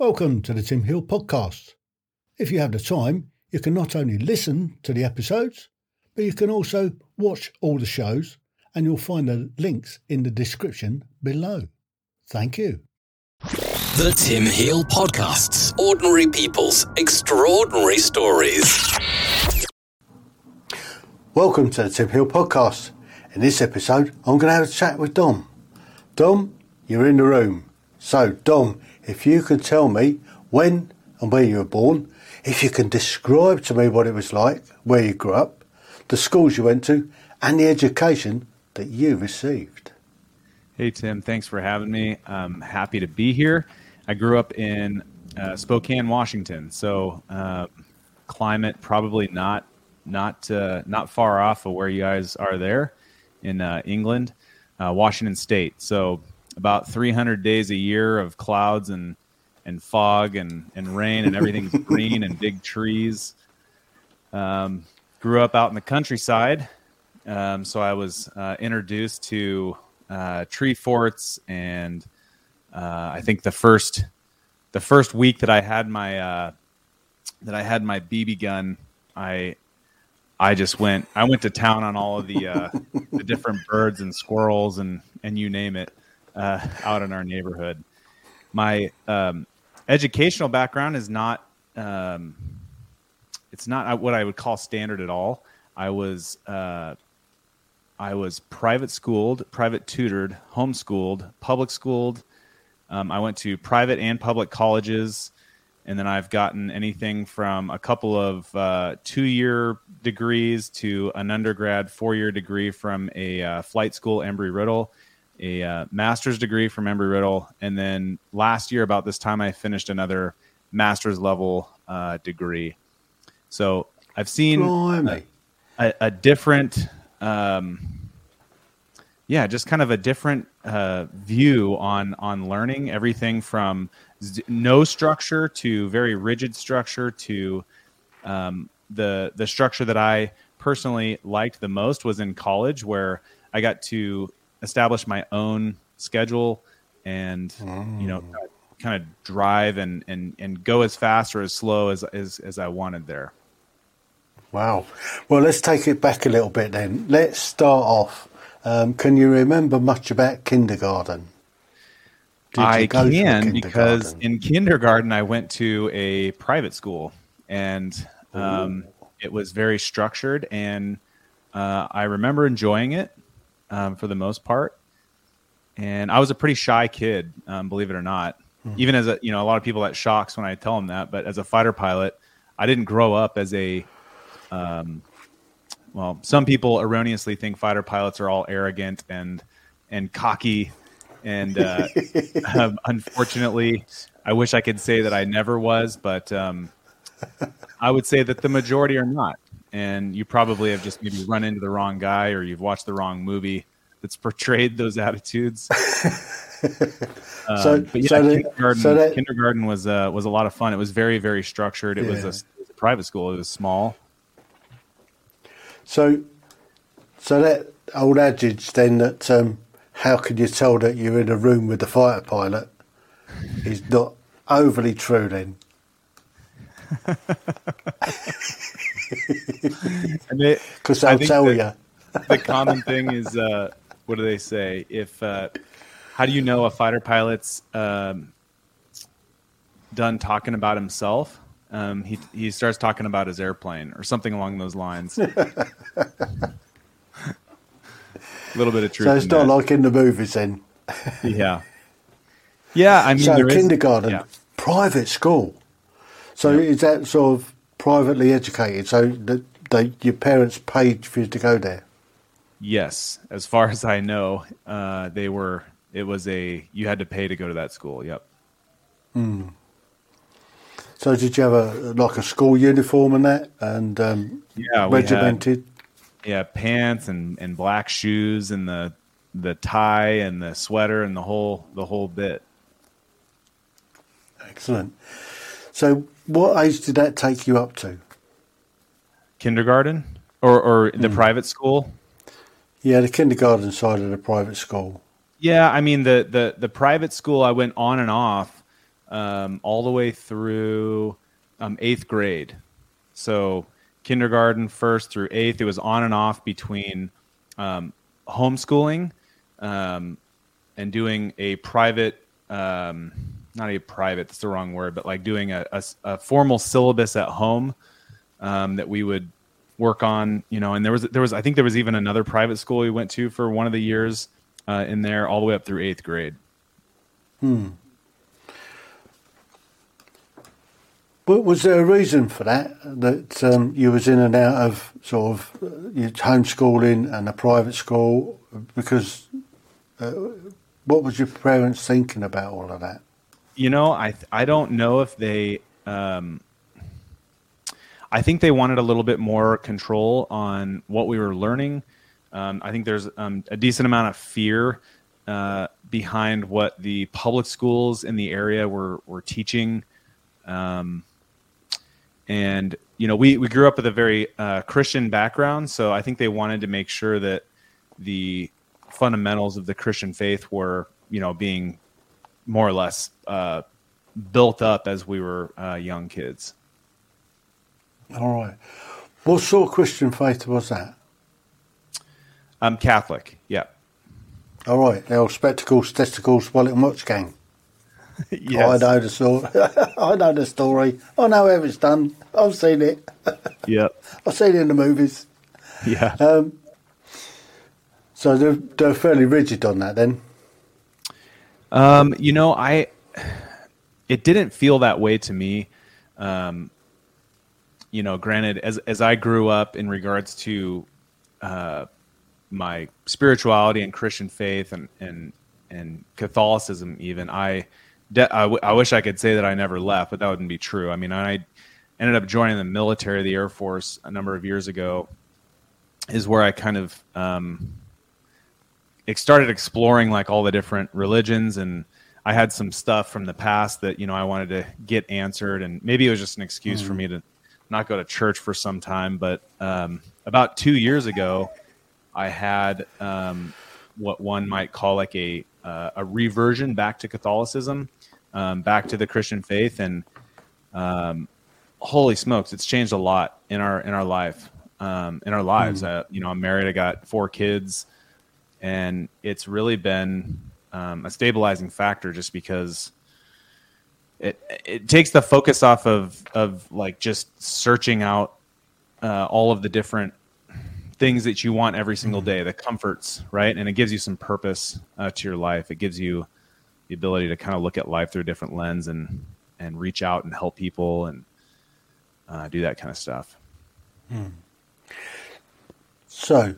Welcome to the Tim Hill podcast. If you have the time, you can not only listen to the episodes, but you can also watch all the shows, and you'll find the links in the description below. Thank you. The Tim Hill Podcasts. Ordinary people's extraordinary stories. Welcome to the Tim Hill podcast. In this episode, I'm going to have a chat with Dom. Dom, you're in the room. So, Dom, if you can tell me when and where you were born, if you can describe to me what it was like, where you grew up, the schools you went to, and the education that you received. Hey, Tim, thanks for having me. I'm happy to be here. I grew up in uh, Spokane, Washington, so uh, climate probably not not uh, not far off of where you guys are there in uh, England, uh, Washington State. So about 300 days a year of clouds and and fog and, and rain and everything's green and big trees. Um, grew up out in the countryside, um, so I was uh, introduced to uh, tree forts, and uh, I think the first the first week that I had my uh, that I had my BB gun, I I just went I went to town on all of the uh, the different birds and squirrels and and you name it uh, out in our neighborhood. My um, educational background is not um, it's not what I would call standard at all. I was uh, I was private schooled, private tutored, homeschooled, public schooled. Um, I went to private and public colleges, and then I've gotten anything from a couple of uh, two year degrees to an undergrad four year degree from a uh, flight school, Embry Riddle, a uh, master's degree from Embry Riddle, and then last year about this time I finished another master's level uh, degree. So I've seen a, a, a, different, um, yeah, just kind of a different uh, view on on learning. Everything from z- no structure to very rigid structure to um, the the structure that I personally liked the most was in college, where I got to establish my own schedule and mm. you know mm. kind of drive and and and go as fast or as slow as as, as I wanted there. Wow. Well, let's take it back a little bit then. Let's start off. Um, can you remember much about kindergarten? I can because in kindergarten I went to a private school and um, it was very structured and uh, I remember enjoying it um, for the most part. And I was a pretty shy kid, um, believe it or not. Mm-hmm. Even as a, you know, a lot of people that shocks when I tell them that. But as a fighter pilot, I didn't grow up as a, um, well, some people erroneously think fighter pilots are all arrogant and and cocky, and uh, um, unfortunately, I wish I could say that I never was, but um, I would say that the majority are not and you probably have just maybe run into the wrong guy or you've watched the wrong movie that's portrayed those attitudes. um, so, but yeah, so kindergarten, so that, kindergarten was uh, was a lot of fun. It was very very structured. It, yeah. was, a, it was a private school. It was small. So, so that old adage then that um, how can you tell that you're in a room with a fighter pilot is not overly true then. Because I'll tell you. the common thing is, uh, what do they say? If uh, how do you know a fighter pilot's um, done talking about himself? Um, he he starts talking about his airplane or something along those lines. A little bit of truth. So it's not that. like in the movies, then. yeah. Yeah, I mean, so kindergarten, yeah. private school. So yeah. is that sort of privately educated, so that they, your parents paid for you to go there. Yes, as far as I know, uh, they were. It was a you had to pay to go to that school. Yep. Hmm. So did you have a like a school uniform and that, and um, yeah, regimented? Had, yeah, pants and, and black shoes and the the tie and the sweater and the whole the whole bit. Excellent. So, what age did that take you up to? Kindergarten or, or the mm. private school? Yeah, the kindergarten side of the private school. Yeah, I mean the the the private school I went on and off um, all the way through um, eighth grade. So kindergarten, first through eighth, it was on and off between um, homeschooling um, and doing a private, um, not a private, that's the wrong word, but like doing a, a, a formal syllabus at home um, that we would work on, you know, and there was, there was, I think there was even another private school we went to for one of the years uh, in there all the way up through eighth grade. Hmm. But was there a reason for that? That um, you was in and out of sort of uh, homeschooling and a private school? Because uh, what was your parents thinking about all of that? You know, I I don't know if they. Um, I think they wanted a little bit more control on what we were learning. Um, I think there's um, a decent amount of fear uh, behind what the public schools in the area were were teaching. Um, and you know, we we grew up with a very uh, Christian background, so I think they wanted to make sure that the fundamentals of the Christian faith were, you know, being more or less uh, built up as we were uh, young kids. All right. What sort of Christian faith was that? I'm Catholic. Yeah. All right. The old spectacles, testicles, wallet and watch gang. yes. I know the story. I know the story. I know how it's done. I've seen it. yeah. I've seen it in the movies. Yeah. Um, so they're, they're fairly rigid on that then. Um, you know, I it didn't feel that way to me. Um, you know, granted, as as I grew up in regards to uh, my spirituality and Christian faith and and and Catholicism, even I, de- I, w- I wish I could say that I never left, but that wouldn't be true. I mean, I ended up joining the military, the Air Force, a number of years ago, is where I kind of um, it started exploring like all the different religions and I had some stuff from the past that you know I wanted to get answered, and maybe it was just an excuse mm. for me to not go to church for some time. But um, about two years ago, I had um, what one might call like a uh, a reversion back to Catholicism, um, back to the Christian faith, and um, holy smokes, it's changed a lot in our in our life, um, in our lives. Mm. Uh, you know, I'm married. I got four kids, and it's really been um, a stabilizing factor just because it it takes the focus off of of like just searching out uh, all of the different things that you want every single day, the comforts, right? And it gives you some purpose uh, to your life. It gives you the ability to kind of look at life through a different lens and and reach out and help people and uh, do that kind of stuff. Hmm. So,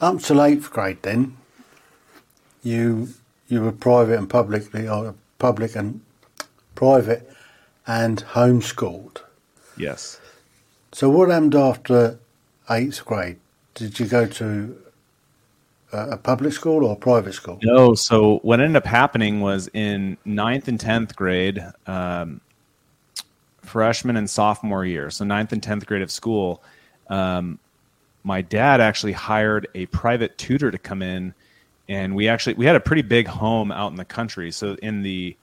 up to eighth grade, then you you were private and publicly, or public and private and homeschooled. Yes. So what happened after eighth grade? Did you go to a public school or a private school? No. So what ended up happening was in ninth and tenth grade, um, freshman and sophomore year, so ninth and tenth grade of school, um, my dad actually hired a private tutor to come in and we actually we had a pretty big home out in the country. So in the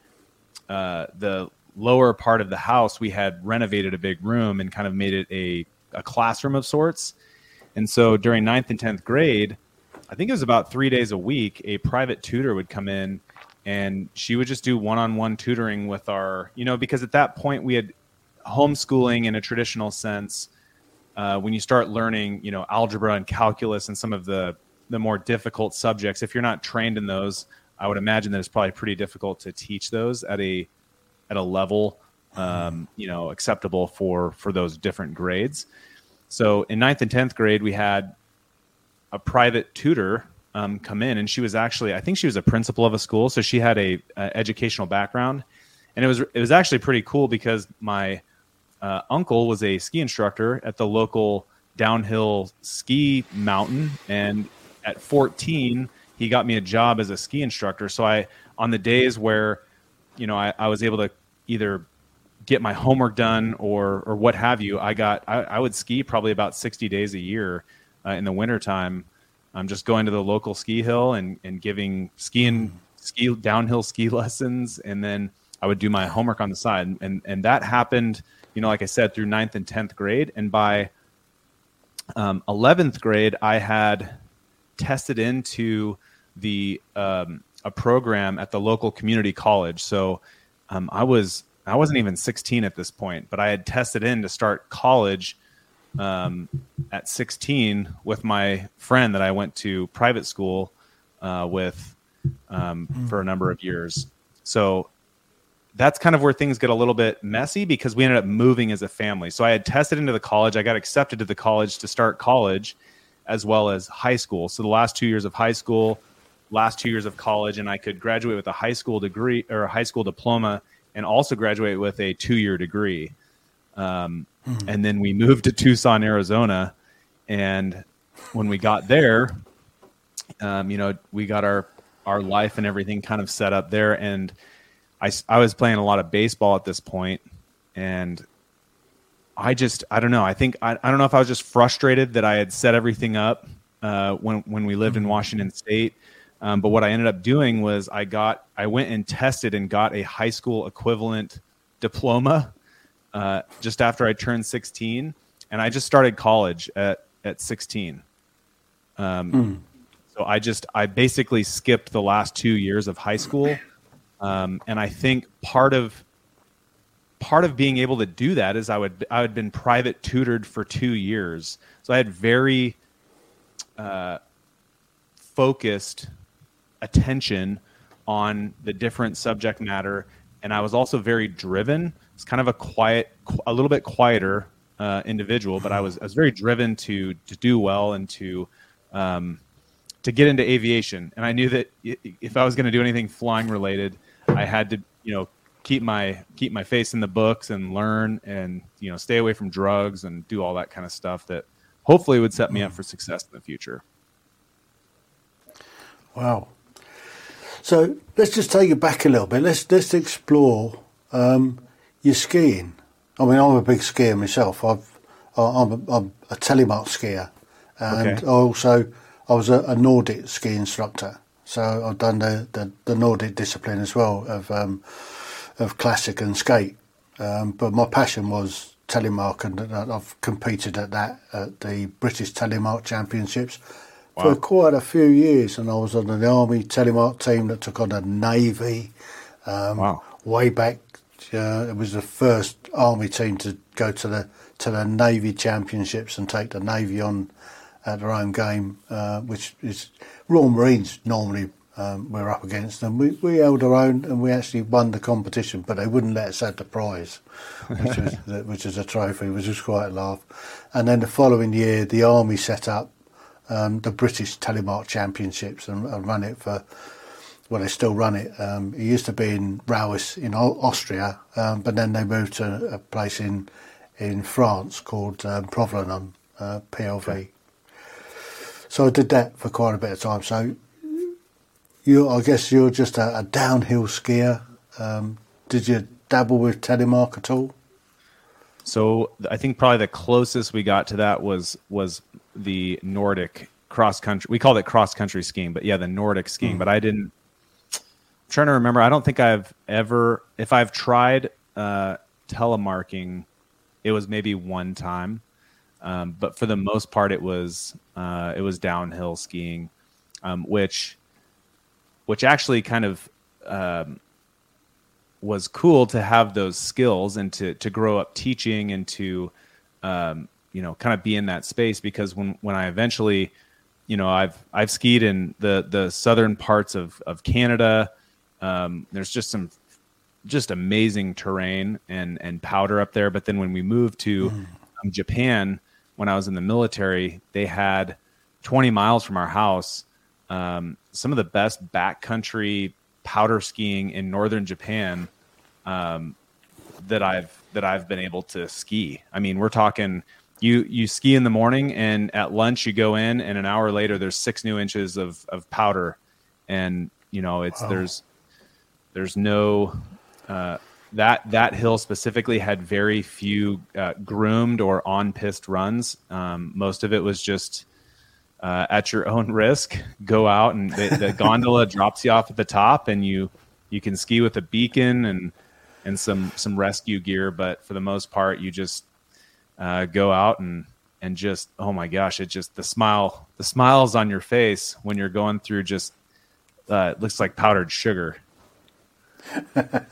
uh, the lower part of the house, we had renovated a big room and kind of made it a a classroom of sorts. And so during ninth and tenth grade, I think it was about three days a week, a private tutor would come in and she would just do one-on-one tutoring with our, you know, because at that point we had homeschooling in a traditional sense. Uh, when you start learning, you know, algebra and calculus and some of the the more difficult subjects, if you're not trained in those, I would imagine that it's probably pretty difficult to teach those at a at a level um, you know acceptable for for those different grades. So in ninth and tenth grade, we had a private tutor um, come in, and she was actually I think she was a principal of a school, so she had a, a educational background, and it was it was actually pretty cool because my uh, uncle was a ski instructor at the local downhill ski mountain, and at 14, he got me a job as a ski instructor. So I, on the days where, you know, I, I was able to either get my homework done or or what have you, I got I, I would ski probably about 60 days a year uh, in the wintertime. I'm just going to the local ski hill and, and giving skiing ski downhill ski lessons and then I would do my homework on the side, and and that happened, you know, like I said, through ninth and tenth grade, and by um, eleventh grade, I had tested into the um, a program at the local community college. So um, I was I wasn't even 16 at this point, but I had tested in to start college um, at 16 with my friend that I went to private school uh, with um, for a number of years. So that's kind of where things get a little bit messy because we ended up moving as a family. So I had tested into the college. I got accepted to the college to start college as well as high school. So the last two years of high school, last two years of college, and I could graduate with a high school degree or a high school diploma and also graduate with a two year degree. Um, mm-hmm. And then we moved to Tucson, Arizona. And when we got there, um, you know, we got our, our life and everything kind of set up there. And I, I was playing a lot of baseball at this point, and I just I don't know. I think I, I don't know if I was just frustrated that I had set everything up uh, when when we lived in mm-hmm. Washington State. Um, but what I ended up doing was I got I went and tested and got a high school equivalent diploma uh, just after I turned 16, and I just started college at at 16. Um, mm. So I just I basically skipped the last two years of high school, um, and I think part of part of being able to do that is I would I had been private tutored for two years, so I had very uh, focused attention on the different subject matter, and I was also very driven. It's kind of a quiet, a little bit quieter uh, individual, but I was I was very driven to to do well and to um, to get into aviation. And I knew that if I was going to do anything flying related, I had to you know keep my keep my face in the books and learn and you know stay away from drugs and do all that kind of stuff that hopefully would set me up for success in the future. Wow. So let's just take it back a little bit. Let's let's explore um, your skiing. I mean, I'm a big skier myself. I've I'm a, I'm a telemark skier, and okay. also I was a, a Nordic ski instructor. So I've done the, the, the Nordic discipline as well of um, of classic and skate. Um, but my passion was telemark, and I've competed at that at the British Telemark Championships wow. for quite a few years. And I was on the Army telemark team that took on the Navy. Um, wow. Way back, uh, it was the first Army team to go to the to the Navy Championships and take the Navy on at their own game, uh, which is Royal Marines normally um, we were up against them. We, we held our own and we actually won the competition, but they wouldn't let us have the prize, which was the, which is a trophy, which was quite a laugh. And then the following year, the army set up um, the British Telemark Championships and, and, run it for. Well, they still run it. Um, it used to be in Rauris in Austria, um, but then they moved to a place in in France called um, Provence, uh, PLV. Okay. So I did that for quite a bit of time. So you, I guess you're just a, a downhill skier. Um, did you dabble with telemark at all? So I think probably the closest we got to that was was the Nordic cross country. We called it cross country skiing, but yeah, the Nordic skiing. Mm. But I didn't. I'm trying to remember. I don't think I've ever, if I've tried uh, telemarking, it was maybe one time. Um, but for the most part, it was uh, it was downhill skiing, um, which which actually kind of um, was cool to have those skills and to to grow up teaching and to um, you know kind of be in that space because when when I eventually you know I've I've skied in the the southern parts of of Canada. Um, there's just some just amazing terrain and and powder up there. But then when we moved to mm. um, Japan, when I was in the military, they had 20 miles from our house um, some of the best backcountry powder skiing in northern Japan um, that I've that I've been able to ski. I mean, we're talking you you ski in the morning and at lunch you go in and an hour later there's six new inches of of powder, and you know it's wow. there's there's no uh, that that hill specifically had very few uh, groomed or on piste runs. Um, most of it was just uh, at your own risk. Go out and the, the gondola drops you off at the top, and you you can ski with a beacon and and some some rescue gear. But for the most part, you just uh, go out and and just oh my gosh, it just the smile the smiles on your face when you're going through just uh, it looks like powdered sugar. that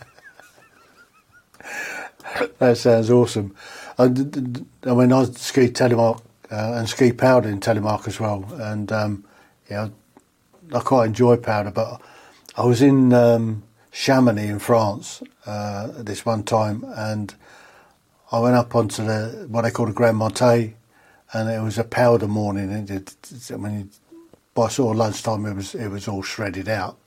sounds awesome. I, I mean, I ski telemark uh, and ski powder in telemark as well, and um, yeah, I quite enjoy powder. But I was in um, Chamonix in France uh, this one time, and I went up onto the what they call the Grands Montets, and it was a powder morning. And it, I mean, by sort of lunchtime, it was it was all shredded out.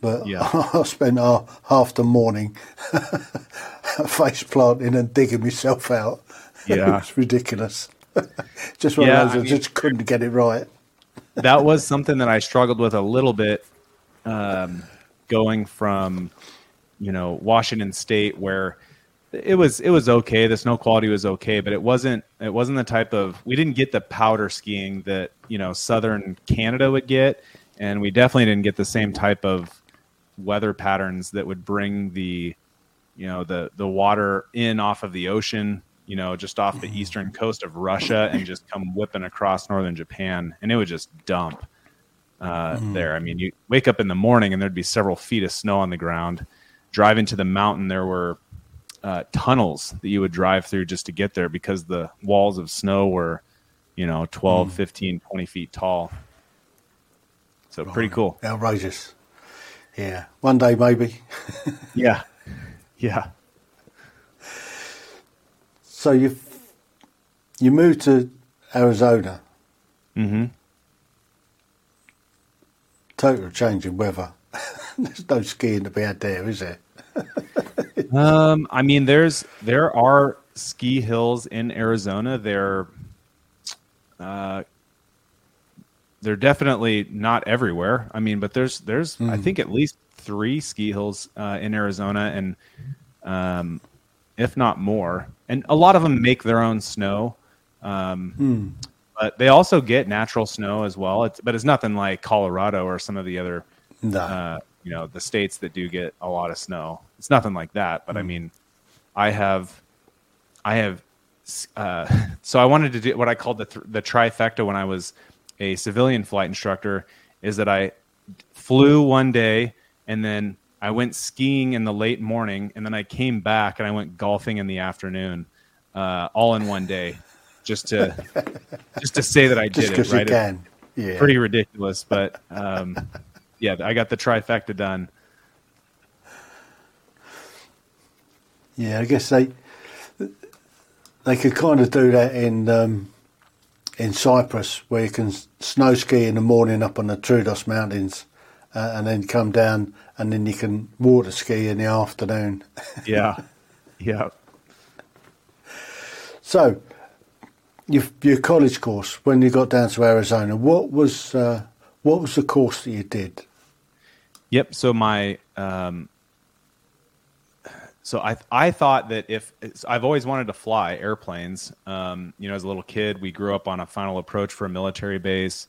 But yeah. I spent half, half the morning face planting and digging myself out. Yeah, it's ridiculous. just one yeah, I, mean, just couldn't get it right. that was something that I struggled with a little bit, um, going from, you know, Washington State where it was it was okay. The snow quality was okay, but it wasn't it wasn't the type of we didn't get the powder skiing that you know southern Canada would get, and we definitely didn't get the same type of weather patterns that would bring the you know the the water in off of the ocean you know just off the eastern coast of russia and just come whipping across northern japan and it would just dump uh, mm. there. I mean you wake up in the morning and there'd be several feet of snow on the ground. Driving to the mountain there were uh, tunnels that you would drive through just to get there because the walls of snow were you know 12 mm. 15 20 feet tall. So pretty cool. Outrageous. Yeah. One day maybe. Yeah. Yeah. So you you moved to Arizona. Mm-hmm. Total change in weather. There's no skiing to be had there, is there? um, I mean, there's there are ski hills in Arizona. They're uh, they're definitely not everywhere. I mean, but there's there's mm. I hmm. think at least three ski hills uh, in Arizona, and um, if not more. And a lot of them make their own snow, um, hmm. but they also get natural snow as well. It's, but it's nothing like Colorado or some of the other, no. uh, you know, the states that do get a lot of snow. It's nothing like that. But hmm. I mean, I have, I have. Uh, so I wanted to do what I called the th- the trifecta when I was a civilian flight instructor. Is that I flew one day and then I went skiing in the late morning, and then I came back and I went golfing in the afternoon, uh, all in one day, just to just to say that I did it. Right, you can. Yeah. pretty ridiculous, but um, yeah, I got the trifecta done. Yeah, I guess they they could kind of do that in um, in Cyprus, where you can snow ski in the morning up on the Troodos Mountains uh, and then come down, and then you can water ski in the afternoon. yeah, yeah. So, your, your college course when you got down to Arizona, what was uh, what was the course that you did? Yep. So my um, so I I thought that if I've always wanted to fly airplanes. Um, you know, as a little kid, we grew up on a final approach for a military base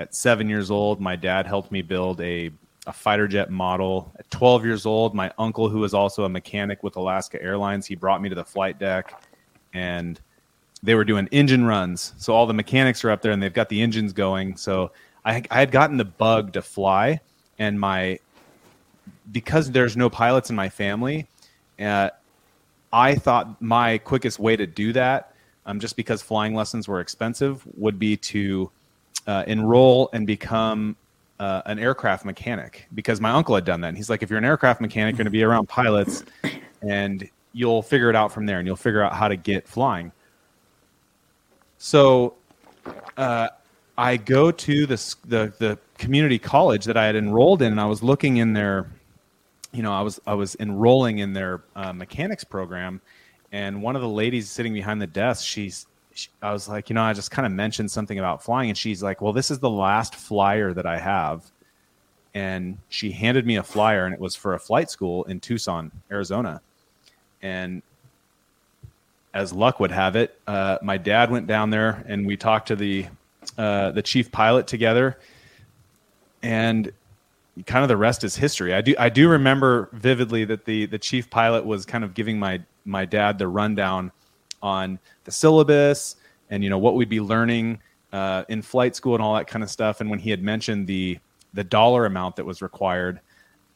at seven years old, my dad helped me build a, a fighter jet model. At 12 years old, my uncle, who was also a mechanic with Alaska Airlines, he brought me to the flight deck and they were doing engine runs. So all the mechanics are up there and they've got the engines going. So I, I had gotten the bug to fly, and my because there's no pilots in my family, uh, I thought my quickest way to do that, um, just because flying lessons were expensive, would be to uh, enroll and become uh, an aircraft mechanic because my uncle had done that. And he's like, if you're an aircraft mechanic, you're going to be around pilots, and you'll figure it out from there, and you'll figure out how to get flying. So, uh, I go to the, the the community college that I had enrolled in, and I was looking in their, you know, I was I was enrolling in their uh, mechanics program, and one of the ladies sitting behind the desk, she's I was like, you know, I just kind of mentioned something about flying, and she's like, well, this is the last flyer that I have. And she handed me a flyer, and it was for a flight school in Tucson, Arizona. And as luck would have it, uh, my dad went down there, and we talked to the uh, the chief pilot together. And kind of the rest is history. I do I do remember vividly that the the chief pilot was kind of giving my my dad the rundown on the syllabus and you know what we'd be learning uh, in flight school and all that kind of stuff. And when he had mentioned the the dollar amount that was required,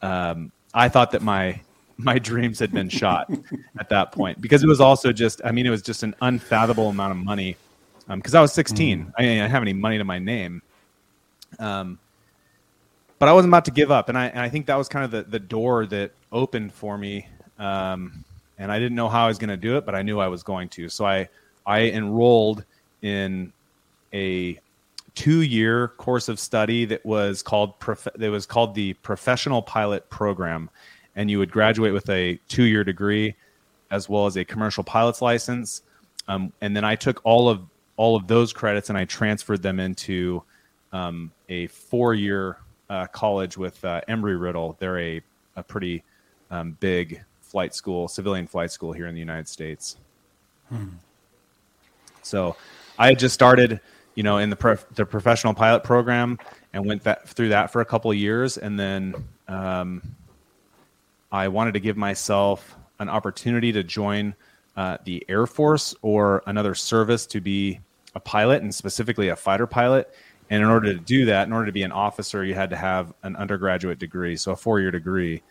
um, I thought that my my dreams had been shot at that point because it was also just I mean it was just an unfathomable amount of money because um, I was 16. Mm. I didn't have any money to my name. Um, but I wasn't about to give up, and I and I think that was kind of the the door that opened for me. Um, and I didn't know how I was going to do it, but I knew I was going to. So I I enrolled in a two year course of study that was called prof- that was called the professional pilot program, and you would graduate with a two year degree as well as a commercial pilot's license. Um, and then I took all of all of those credits and I transferred them into um, a four year uh, college with uh, Embry Riddle. They're a, a pretty um, big flight school, civilian flight school here in the United States. Hmm. So I had just started, you know, in the prof- the professional pilot program and went that, through that for a couple of years, and then um, I wanted to give myself an opportunity to join uh, the Air Force or another service to be a pilot and specifically a fighter pilot. And in order to do that, in order to be an officer, you had to have an undergraduate degree, so a four year degree.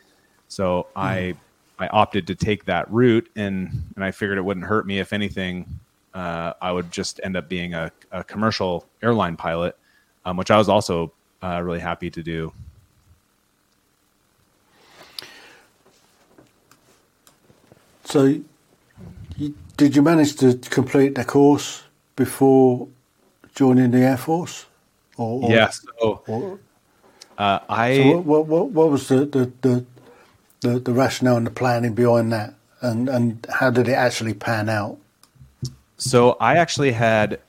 So mm. I I opted to take that route, and and I figured it wouldn't hurt me. If anything, uh, I would just end up being a, a commercial airline pilot, um, which I was also uh, really happy to do. So, you, did you manage to complete the course before joining the Air Force? Or, or yeah. So, uh, I. So what, what, what, was the, the, the, the, the rationale and the planning behind that? And, and how did it actually pan out? So I actually had.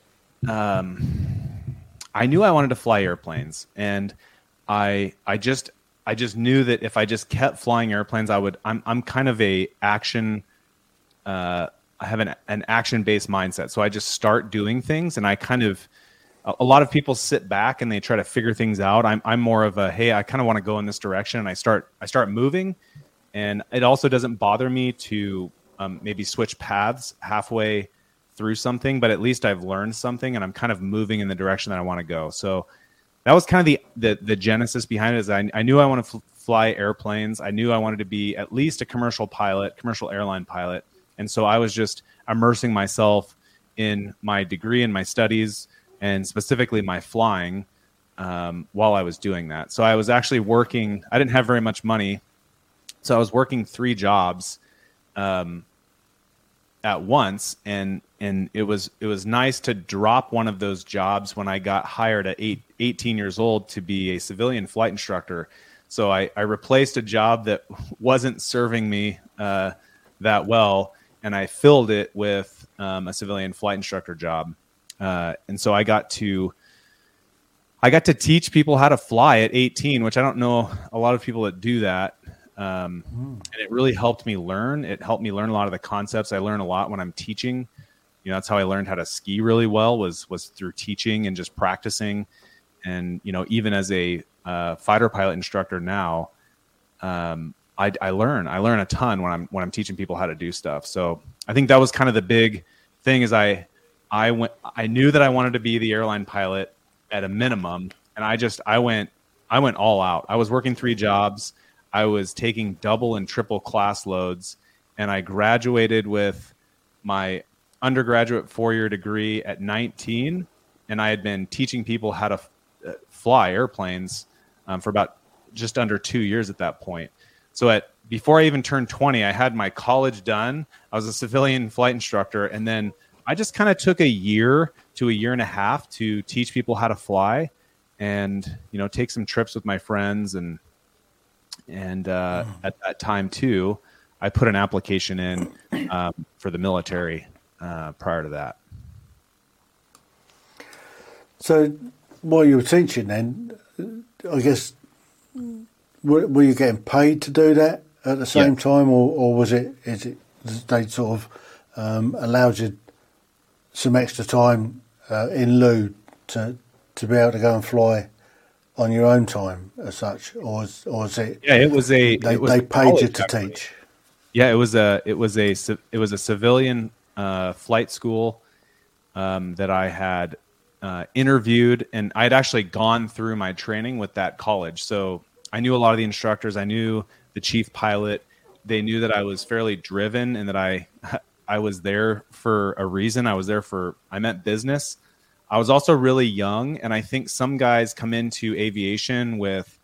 Um, I knew I wanted to fly airplanes, and I I just I just knew that if I just kept flying airplanes, I would. I'm I'm kind of a action. Uh, I have an an action based mindset, so I just start doing things, and I kind of a lot of people sit back and they try to figure things out. I'm I'm more of a hey, I kind of want to go in this direction, and I start I start moving, and it also doesn't bother me to um, maybe switch paths halfway through something, but at least I've learned something, and I'm kind of moving in the direction that I want to go. So that was kind of the the, the genesis behind it. Is I, I knew I wanted to fly airplanes. I knew I wanted to be at least a commercial pilot, commercial airline pilot, and so I was just immersing myself in my degree and my studies and specifically my flying um, while I was doing that. So I was actually working. I didn't have very much money, so I was working three jobs um, at once, and and it was it was nice to drop one of those jobs when I got hired at eight, 18 years old to be a civilian flight instructor. So I, I replaced a job that wasn't serving me uh, that well, and I filled it with um, a civilian flight instructor job. Uh, and so I got to I got to teach people how to fly at 18, which I don't know a lot of people that do that. Um, mm. And it really helped me learn. It helped me learn a lot of the concepts. I learn a lot when I'm teaching. You know, that's how I learned how to ski really well was was through teaching and just practicing. And you know, even as a uh, fighter pilot instructor now, um, I, I learn. I learn a ton when I'm when I'm teaching people how to do stuff. So I think that was kind of the big thing. Is I I went. I knew that I wanted to be the airline pilot at a minimum, and I just I went I went all out. I was working three jobs. I was taking double and triple class loads, and I graduated with my undergraduate four year degree at 19, and I had been teaching people how to uh, fly airplanes um, for about just under two years at that point. So at before I even turned 20, I had my college done. I was a civilian flight instructor, and then I just kind of took a year to a year and a half to teach people how to fly, and you know take some trips with my friends and and uh, mm. at that time too, I put an application in um, for the military uh, prior to that. So, while you were teaching, then I guess were, were, you getting paid to do that at the same yeah. time, or, or was it is it they sort of um, allowed you some extra time uh, in lieu to to be able to go and fly on your own time as such, or was, or was it? Yeah, it was a. They, was they paid you to actually. teach. Yeah, it was a it was a it was a civilian uh, flight school um, that I had uh, interviewed, and I had actually gone through my training with that college. So I knew a lot of the instructors. I knew the chief pilot. They knew that I was fairly driven and that I I was there for a reason. I was there for I meant business. I was also really young, and I think some guys come into aviation with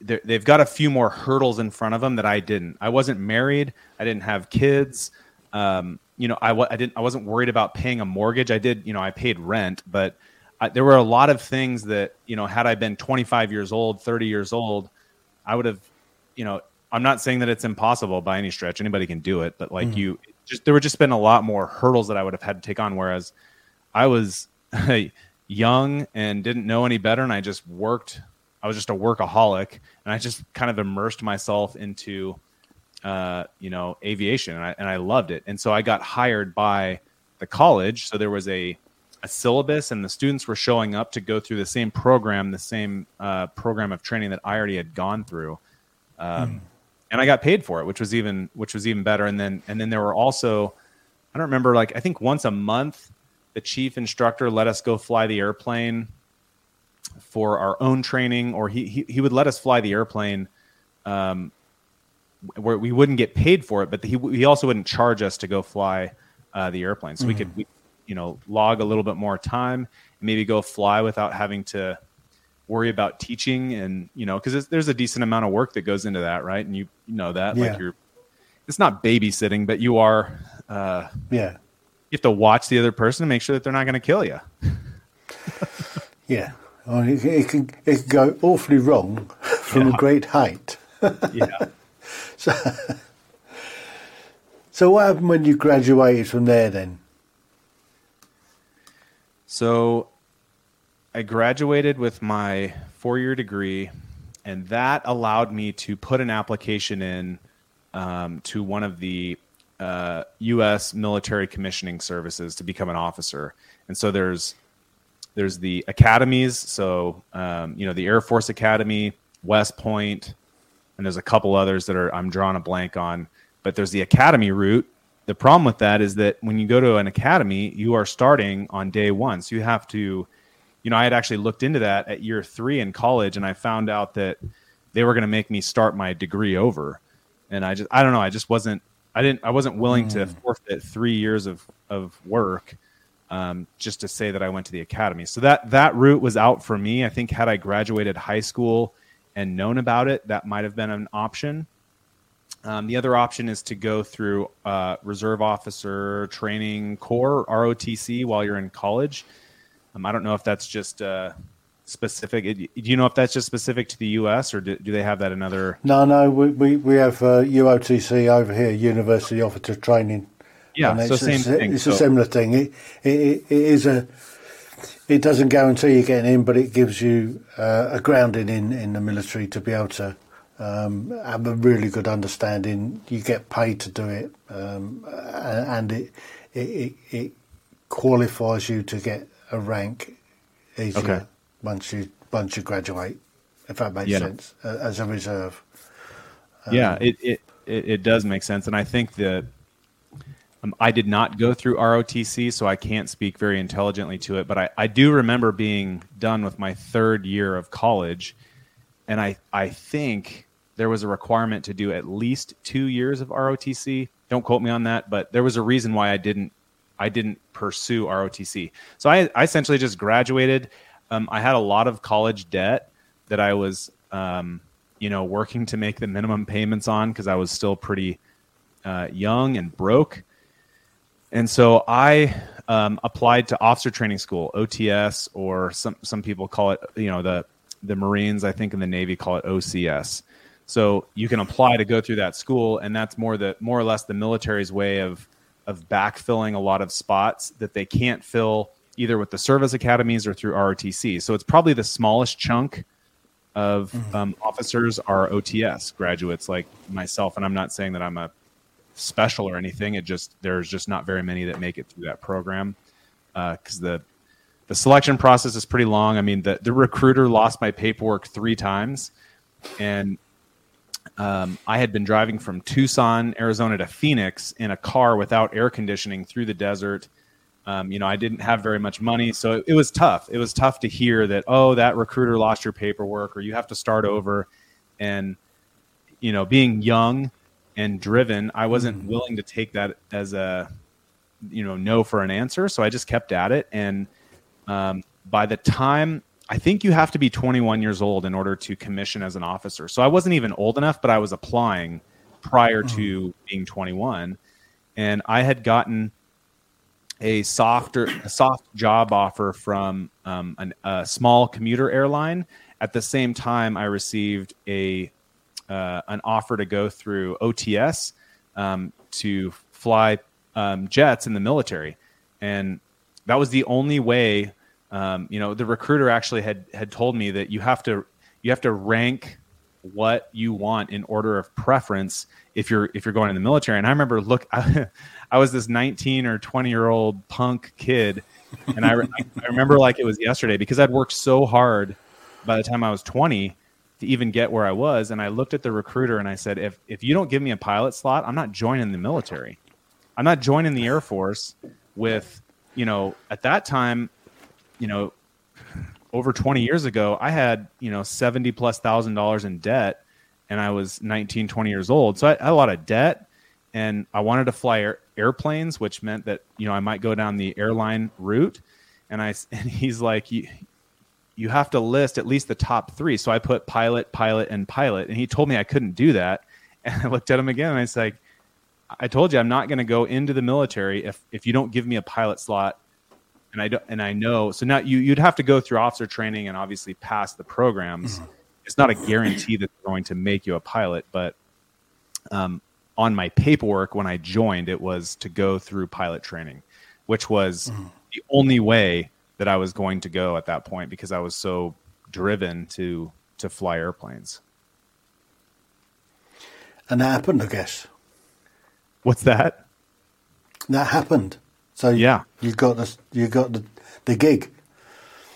they're- they've got a few more hurdles in front of them that I didn't. I wasn't married. I didn't have kids. Um, you know, I, I didn't. I wasn't worried about paying a mortgage. I did. You know, I paid rent, but I, there were a lot of things that you know. Had I been 25 years old, 30 years old, I would have. You know, I'm not saying that it's impossible by any stretch. Anybody can do it, but like you, just there would just been a lot more hurdles that I would have had to take on. Whereas I was young and didn't know any better, and I just worked. I was just a workaholic, and I just kind of immersed myself into, uh, you know, aviation, and I, and I loved it. And so I got hired by the college. So there was a a syllabus, and the students were showing up to go through the same program, the same uh, program of training that I already had gone through. Um, and I got paid for it, which was even which was even better. And then and then there were also, I don't remember, like I think once a month, the chief instructor let us go fly the airplane for our own training, or he he, he would let us fly the airplane. Um, where we wouldn't get paid for it, but he he also wouldn't charge us to go fly uh, the airplane, so we could we, you know log a little bit more time, and maybe go fly without having to worry about teaching and you know because there's a decent amount of work that goes into that right and you, you know that Yeah. like you're it's not babysitting but you are uh Yeah, you have to watch the other person to make sure that they're not going to kill you yeah. Mean, it, it can it can go awfully wrong from Yeah. a great height. yeah so So what happened when you graduated from there then? so i graduated with my four year degree and that allowed me to put an application in um, to one of the uh, U.S. military commissioning services to become an officer. And so there's there's the academies. So um, you know the Air Force Academy, West Point, and there's a couple others that are I'm drawing a blank on. But there's the academy route. The problem with that is that when you go to an academy, you are starting on day one. So you have to you know, I had actually looked into that at year three in college, and I found out that they were going to make me start my degree over, and I just, I don't know, I just wasn't, I didn't, I wasn't willing to forfeit three years of of work um, just to say that I went to the academy. So that that route was out for me. I think had I graduated high school and known about it, that might have been an option. Um, the other option is to go through uh, Reserve Officer Training Corps (ROTC) while you're in college. Um, I don't know if that's just uh, specific. Do you know if that's just specific to the U.S. or do, do they have that in other? No, no, we we, we have uh, UOTC over here, University Officer Training. Yeah, and so it's, same it's, thing. It's So- a similar thing. It, it it is a. It doesn't guarantee you getting in, but it gives you uh, a grounding in, in the military to be able to um, have a really good understanding. You get paid to do it, um, and it it it qualifies you to get a rank easier Okay. once you once you graduate. If that makes Yeah. sense, as a reserve. yeah, it, it it it does make sense, and I think that um, I did not go through ROTC, so I can't speak very intelligently to it. But I, I do remember being done with my third year of college, and I I think there was a requirement to do at least two years of ROTC. Don't quote me on that, but there was a reason why I didn't I didn't pursue ROTC. So I, I essentially just graduated. Um, I had a lot of college debt that I was, um, you know, working to make the minimum payments on because I was still pretty uh, young and broke. And so I um, applied to officer training school, OTS, or some some people call it, you know, the the Marines, I think in the Navy call it OCS. So you can apply to go through that school, and that's more the more or less the military's way of of backfilling a lot of spots that they can't fill either with the service academies or through ROTC. So it's probably the smallest chunk of um, officers are OTS graduates like myself, and I'm not saying that I'm a special or anything. It just there's just not very many that make it through that program because the the selection process is pretty long. I mean, the the recruiter lost my paperwork three times, and um, I had been driving from Tucson, Arizona to Phoenix in a car without air conditioning through the desert. Um, you know, I didn't have very much money, so it, it, was tough. It was tough to hear that, oh, that recruiter lost your paperwork, or you have to start over. And you know, being young and driven, I wasn't mm-hmm. willing to take that as a, you know, no for an answer. So I just kept at it. And um, by the time I think you have to be 21 years old in order to commission as an officer. So I wasn't even old enough, but I was applying prior to mm-hmm. being 21, and I had gotten a softer, a soft job offer from um, an, a small commuter airline. At the same time, I received a uh, an offer to go through OTS um, to fly um, jets in the military, and that was the only way um, you know, the recruiter actually had had told me that you have to you have to rank what you want in order of preference if you're if you're going in the military. And I remember look, I, I was this 19 or 20 year old punk kid, and I, I remember like it was yesterday because I'd worked so hard by the time I was 20 to even get where I was. And I looked at the recruiter and I said, if if you don't give me a pilot slot, I'm not joining the military. I'm not joining the Air Force with, you know, at that time you know, over 20 years ago, I had, you know, 70 plus thousand dollars in debt and I was 19, 20 years old. So I had a lot of debt and I wanted to fly air, airplanes, which meant that, you know, I might go down the airline route. And I, and he's like, you, you have to list at least the top three. So I put pilot, pilot, and pilot. And he told me I couldn't do that. And I looked at him again and I was like, I told you I'm not going to go into the military if, if you don't give me a pilot slot and I don't, and I know. So now you you'd have to go through officer training and obviously pass the programs. Mm-hmm. It's not a guarantee that they're going to make you a pilot, but um, on my paperwork when I joined, it was to go through pilot training, which was mm-hmm. the only way that I was going to go at that point because I was so driven to to fly airplanes. And that happened, I guess. What's that? That happened. So yeah, you got the you got the the gig.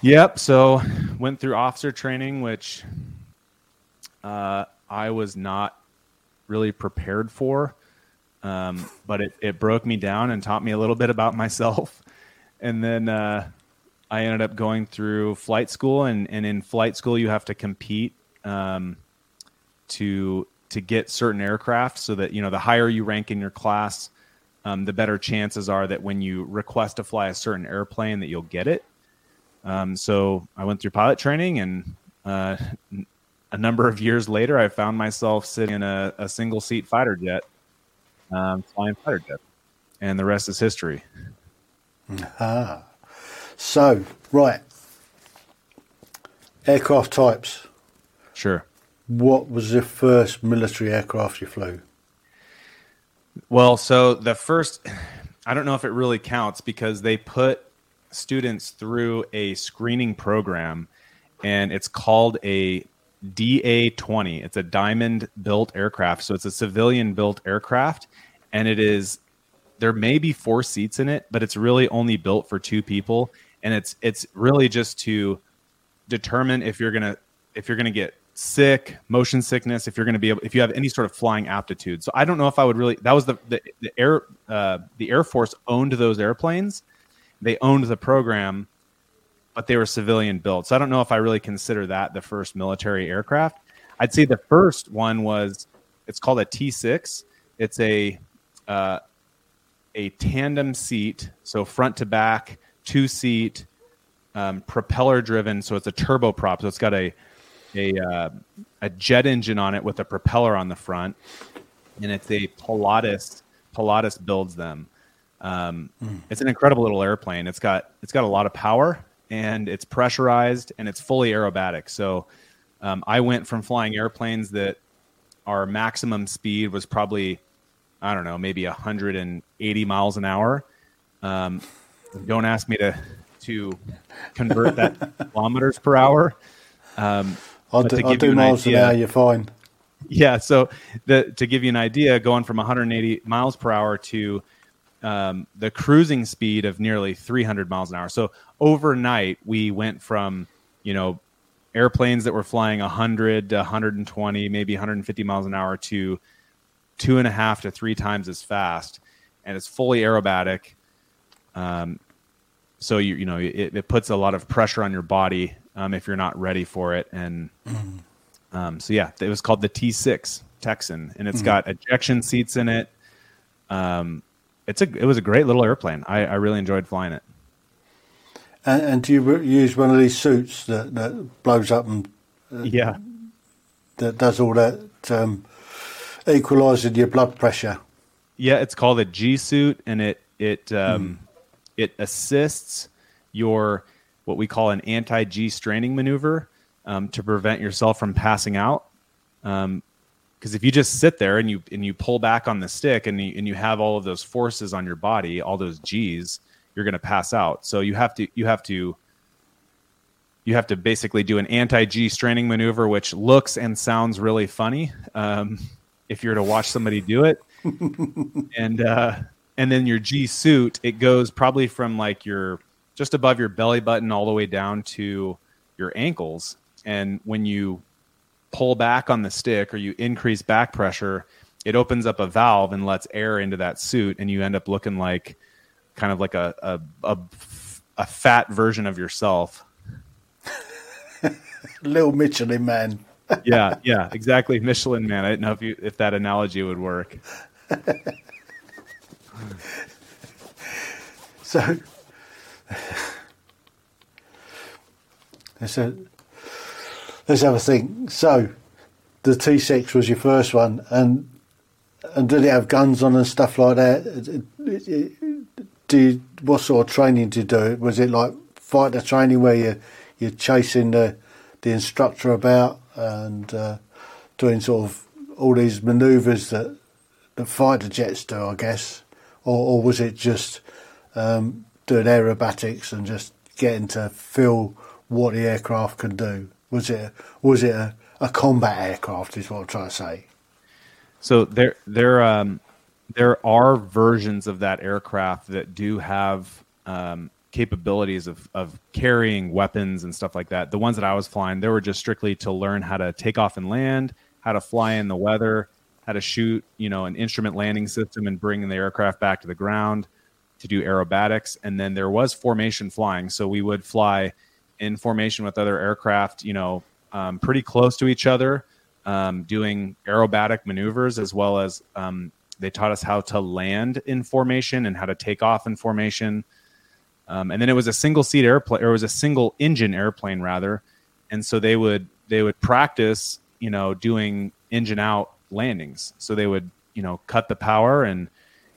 Yep. So went through officer training, which uh, I was not really prepared for, um, but it, it broke me down and taught me a little bit about myself. And then uh, I ended up going through flight school, and, and in flight school you have to compete um, to to get certain aircraft, so that you know the higher you rank in your class, um, the better chances are that when you request to fly a certain airplane that you'll get it. Um, so I went through pilot training, and uh, a number of years later, I found myself sitting in a, a single seat fighter jet, um, flying fighter jet, and the rest is history. Ah, so right, aircraft types. Sure. What was the first military aircraft you flew? Well, so the first, I don't know if it really counts because they put students through a screening program and it's called a DA 20. It's a diamond built aircraft. So it's a civilian built aircraft and it is, there may be four seats in it, but it's really only built for two people. And it's, it's really just to determine if you're going to, if you're going to get sick, motion sickness, if you're going to be able, if you have any sort of flying aptitude. So I don't know if I would really. That was the the, the air uh, the Air Force owned those airplanes. They owned the program, but they were civilian built. So I don't know if I really consider that the first military aircraft. I'd say the first one was it's called a T six. It's a uh, a tandem seat, so front to back, two seat, um, propeller driven. So it's a turboprop. So it's got a a uh, a jet engine on it with a propeller on the front, and it's a Pilatus. Pilatus builds them. Um, mm. It's an incredible little airplane. It's got it's got a lot of power and it's pressurized and it's fully aerobatic. So um, I went from flying airplanes that our maximum speed was probably I don't know maybe 180 miles an hour. Um, don't ask me to to convert that kilometers per hour. Um, I'll do, I'll do miles idea, an hour. You're fine. Yeah. So the, to give you an idea, going from 180 miles per hour to um, the cruising speed of nearly 300 miles an hour. So overnight, we went from you know airplanes that were flying 100 to 120, maybe 150 miles an hour to two and a half to three times as fast, and it's fully aerobatic. Um, so you you know it, it, puts a lot of pressure on your body um, if you're not ready for it, and um, so yeah, it was called the T6 Texan, and it's mm-hmm. got ejection seats in it. Um, it's a it was a great little airplane. I, I really enjoyed flying it. And, and do you use one of these suits that, that blows up and uh, yeah, that does all that um, equalizing your blood pressure? Yeah, it's called a G suit, and it it um, mm. it assists your what we call an anti G straining maneuver um, to prevent yourself from passing out. Um, because if you just sit there and you and you pull back on the stick and you, and you have all of those forces on your body, all those G's, you're going to pass out. So you have to you have to you have to basically do an anti G straining maneuver, which looks and sounds really funny um, if you're to watch somebody do it. and uh, and then your G suit, it goes probably from like your just above your belly button all the way down to your ankles. And when you pull back on the stick or you increase back pressure, it opens up a valve and lets air into that suit, and you end up looking like kind of like a a, a, a fat version of yourself. Little Michelin man. yeah, yeah, exactly. Michelin man. I didn't know if you if that analogy would work. so, so let's have a think. So, the T6 was your first one, and and did it have guns on and stuff like that? Do what sort of training did you do? Was it like fighter training where you you're chasing the the instructor about and uh, doing sort of all these manoeuvres that the fighter jets do, I guess, or, or was it just um, doing aerobatics and just getting to feel what the aircraft can do? Was it was it a, a combat aircraft? Is what I'm trying to say. So there there um, there are versions of that aircraft that do have um, capabilities of of carrying weapons and stuff like that. The ones that I was flying, they were just strictly to learn how to take off and land, how to fly in the weather, how to shoot, you know, an instrument landing system and bring the aircraft back to the ground to do aerobatics. And then there was formation flying, so we would fly in formation with other aircraft, you know, um, pretty close to each other, um, doing aerobatic maneuvers as well as um, they taught us how to land in formation and how to take off in formation. Um, and then it was a single seat airplane, or it was a single engine airplane rather. And so they would they would practice, you know, doing engine out landings. So they would, you know, cut the power and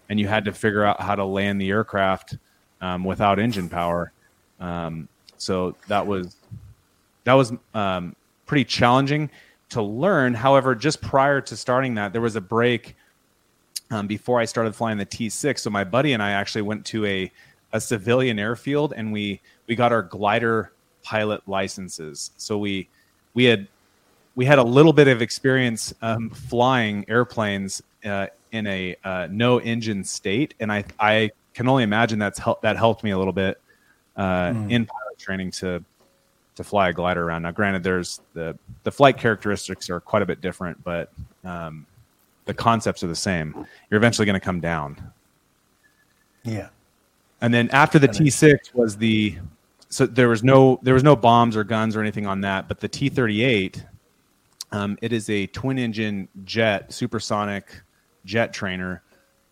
and you had to figure out how to land the aircraft um, without engine power. Um, so that was that was um, pretty challenging to learn. However, just prior to starting that, there was a break um, before I started flying the T6. So my buddy and I actually went to a a civilian airfield and we we got our glider pilot licenses. So we we had we had a little bit of experience um, flying airplanes uh, in a uh, no engine state, and I I can only imagine that's hel- that helped me a little bit uh, mm. in pilot training to to fly a glider around. Now, granted, there's the the flight characteristics are quite a bit different, but um, the concepts are the same. You're eventually going to come down. Yeah. And then after the T6 was the so there was no there was no bombs or guns or anything on that, but the T38 um, it is a twin engine jet supersonic jet trainer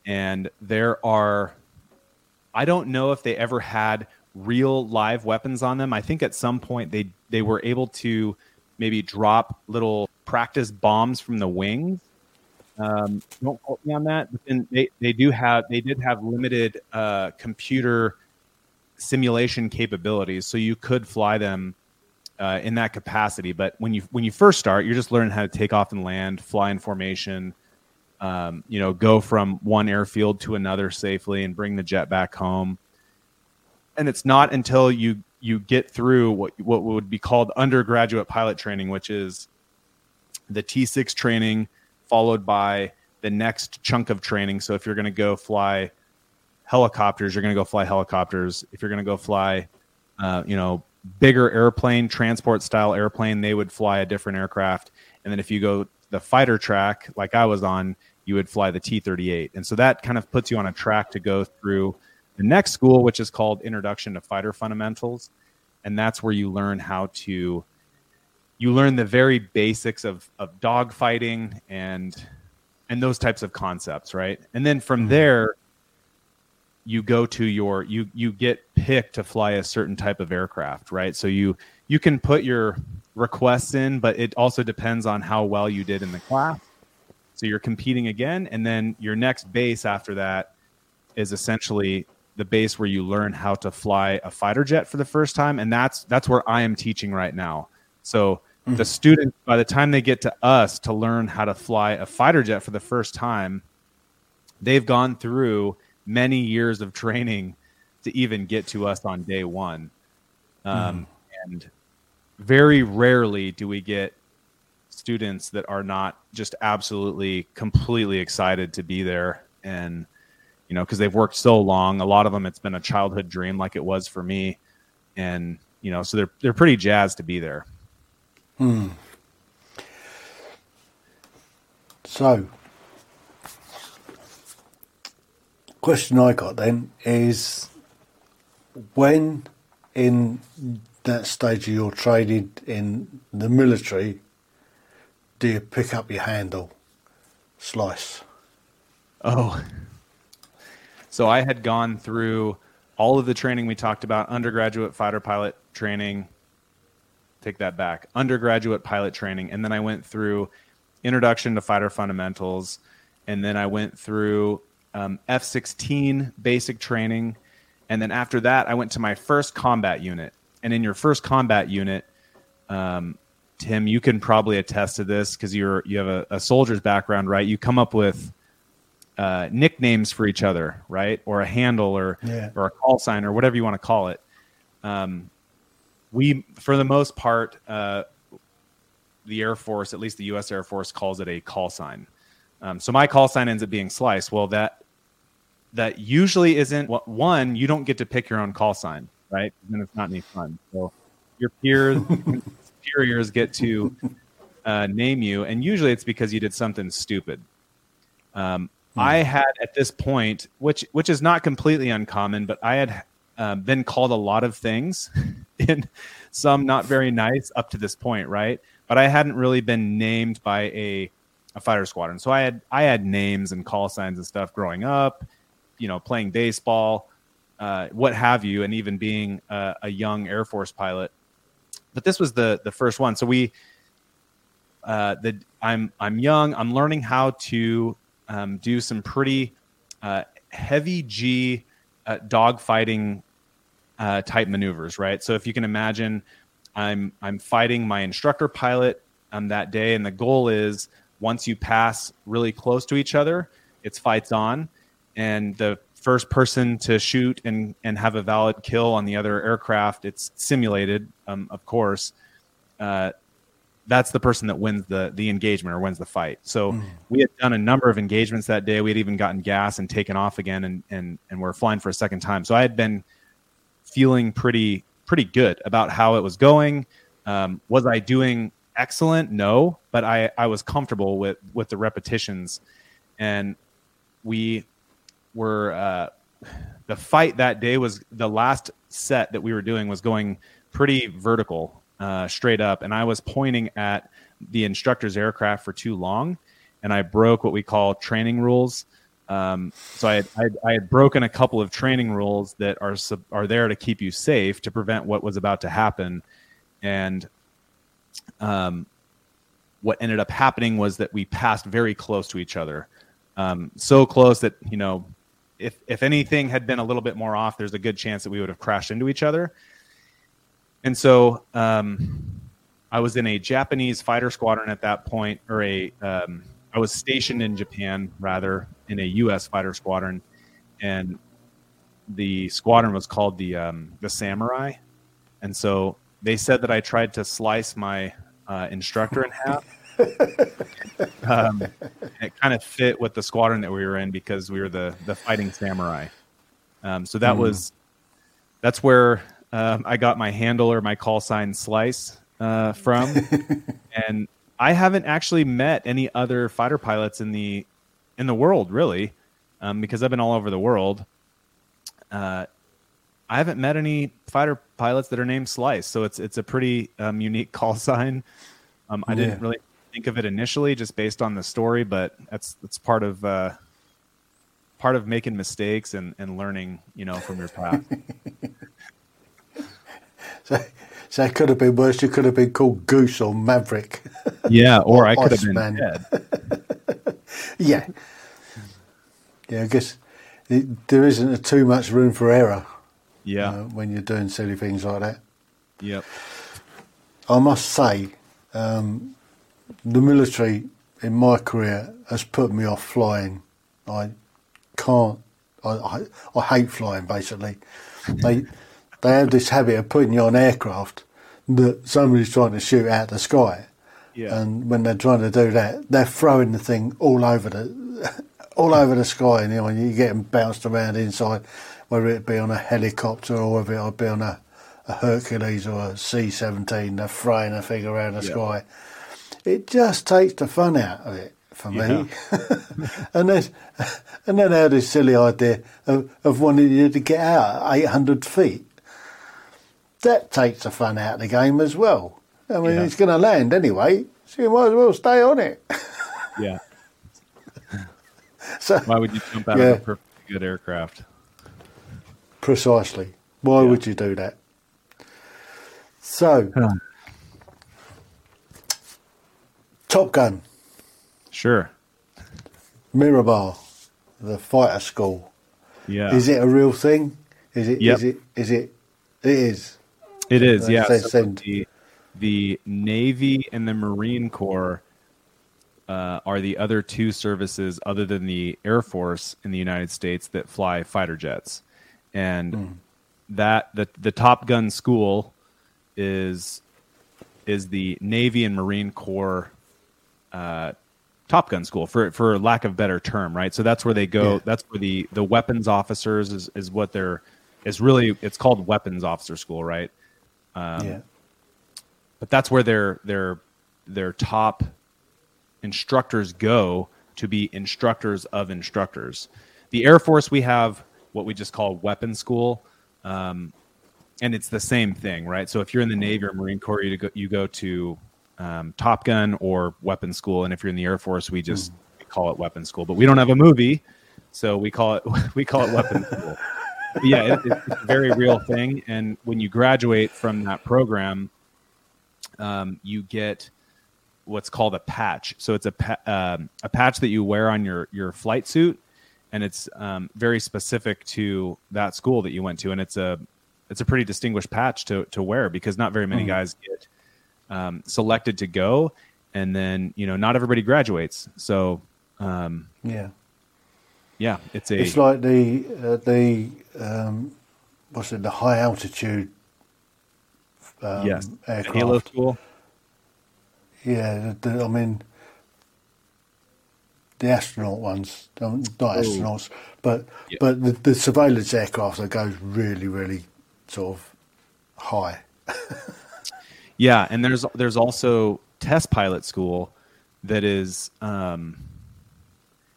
and there are I don't know if they ever had real live weapons on them. I think at some point they they were able to maybe drop little practice bombs from the wings. Um, don't quote me on that. But then they, they do have they did have limited uh, computer simulation capabilities, so you could fly them uh, in that capacity. But when you when you first start, you're just learning how to take off and land, fly in formation. Um, you know, go from one airfield to another safely and bring the jet back home and it's not until you you get through what what would be called undergraduate pilot training, which is the T6 training followed by the next chunk of training. So if you're going to go fly helicopters, you're going to go fly helicopters. If you're going to go fly, uh, you know, bigger airplane, transport style airplane, they would fly a different aircraft. And then if you go the fighter track, like I was on, you would fly the T 38. And so that kind of puts you on a track to go through the next school, which is called Introduction to Fighter Fundamentals. And that's where you learn how to, you learn the very basics of, of dogfighting and, and those types of concepts, right? And then from mm-hmm. there, you go to your you you get picked to fly a certain type of aircraft right so you you can put your requests in but it also depends on how well you did in the class so you're competing again and then your next base after that is essentially the base where you learn how to fly a fighter jet for the first time and that's that's where i am teaching right now so mm-hmm. the students by the time they get to us to learn how to fly a fighter jet for the first time they've gone through many years of training to even get to us on day one. Um, mm. And very rarely do we get students that are not just absolutely completely excited to be there and you know because they've worked so long. A lot of them it's been a childhood dream like it was for me. And you know so they're they're pretty jazzed to be there. Hmm. so question I got then is when in that stage of your training in the military do you pick up your handle slice? Oh. So I had gone through all of the training we talked about undergraduate fighter pilot training. Take that back. Undergraduate pilot training. And then I went through introduction to fighter fundamentals. And then I went through um, F 16 basic training. And then after that, I went to my first combat unit. And in your first combat unit, um, Tim, you can probably attest to this because you're you have a, a, soldier's background, right? You come up with uh, nicknames for each other, right, or a handle, or yeah. or a call sign, or whatever you want to call it. Um, we, for the most part, uh, the Air Force, at least the U.S. Air Force, calls it a call sign. Um, so my call sign ends up being slice. Well, that that usually isn't what one. You don't get to pick your own call sign, right? Then it's not any fun. So your peers, superiors get to uh, name you, and usually it's because you did something stupid. Um, hmm. I had at this point, which which is not completely uncommon, but I had um, been called a lot of things, in some not very nice up to this point, right? But I hadn't really been named by a a fighter squadron. So I had I had names and call signs and stuff growing up, you know, playing baseball, uh, what have you, and even being a, a, young Air Force pilot. But this was the the first one. So we, uh, the I'm I'm young. I'm learning how to um, do some pretty uh, heavy G uh, dogfighting uh, type maneuvers, right? So if you can imagine, I'm I'm fighting my instructor pilot um, that day, and the goal is once you pass really close to each other, it's fights on, and the first person to shoot and and have a valid kill on the other aircraft, it's simulated, um, of course. Uh, that's the person that wins the the engagement or wins the fight. So mm. we had done a number of engagements that day. We had even gotten gas and taken off again, and and and we're flying for a second time. So I had been feeling pretty pretty good about how it was going. Um, was I doing excellent? No, but I, I was comfortable with, with the repetitions. And we were, uh, the fight that day was the last set that we were doing was going pretty vertical, uh, straight up. And I was pointing at the instructor's aircraft for too long. And I broke what we call training rules. Um, so I had, I, had, I had, broken a couple of training rules that are are there to keep you safe to prevent what was about to happen, and um, what ended up happening was that we passed very close to each other, um, so close that you know, if if anything had been a little bit more off, there's a good chance that we would have crashed into each other. And so, um, I was in a Japanese fighter squadron at that point, or a um, I was stationed in Japan rather in a U.S. fighter squadron, and the squadron was called the um, the Samurai, and so they said that I tried to slice my uh, instructor in half. um, it kind of fit with the squadron that we were in because we were the the fighting samurai. Um, so that was that's where um, I got my handle or my call sign Slice uh, from, and I haven't actually met any other fighter pilots in the in the world really, um, because I've been all over the world. Uh, I haven't met any fighter pilots that are named Slice, so it's it's a pretty um, unique call sign. Um, I didn't really think of it initially, just based on the story, but that's that's part of uh, part of making mistakes and, and learning, you know, from your past. So, so it could have been worse. You could have been called Goose or Maverick. yeah, or I could have been dead. yeah. Yeah, I guess it, there isn't too much room for error Yeah. uh, when you're doing silly things like that. Yep. I must say, um, the military in my career has put me off flying. I can't. I, I, I hate flying. Basically, they they have this habit of putting you on aircraft that somebody's trying to shoot out the sky, Yeah. and when they're trying to do that, they're throwing the thing all over the all over the sky, and you know, you're getting bounced around inside, whether it be on a helicopter or whether it be on a, a Hercules or a C-17. They're throwing a thing around the Yeah. sky. It just takes the fun out of it for me. and then and then I had this silly idea of, of wanting you to get out at 800 feet. That takes the fun out of the game as well. I mean, Yeah. it's going to land anyway, so you might as well stay on it. Yeah. so Why would you jump out Yeah. of a perfectly good aircraft? precisely, why Yeah. would you do that? So, Top Gun, Sure. Miramar, the fighter school. Yeah. Is it a real thing? Is it? Is Yep. it? Is it? It is. It is, yeah. So the, the Navy and the Marine Corps uh, are the other two services, other than the Air Force in the United States, that fly fighter jets. And that the the Top Gun school is is the Navy and Marine Corps uh, Top Gun school, for for lack of better term, right? So that's where they go. Yeah. That's where the the weapons officers is is what they're is really it's called weapons officer school, right? Um, yeah. but that's where their their their top instructors go to be instructors of instructors. The Air Force we have what we just call weapons school, um, and it's the same thing, right? So if you're in the Navy or Marine Corps, you go you go to um, Top Gun or weapons school, and if you're in the Air Force, we just we call it weapons school. But we don't have a movie, so we call it we call it weapons school. But yeah, it, it's a very real thing. And when you graduate from that program, um, you get what's called a patch. So it's a pa- um, a patch that you wear on your your flight suit, and it's um, very specific to that school that you went to, and it's a it's a pretty distinguished patch to to wear because not very many guys get um, selected to go, and then you know not everybody graduates. So um, Yeah. yeah, it's a It's like the uh, the um, what's it? The high altitude. Um, yes, aircraft. Halo school. Yeah, the, the, I mean the astronaut ones, not Oh. astronauts, but Yeah. but the, the surveillance aircraft that goes really, really sort of high. Yeah, and there's there's also test pilot school that is um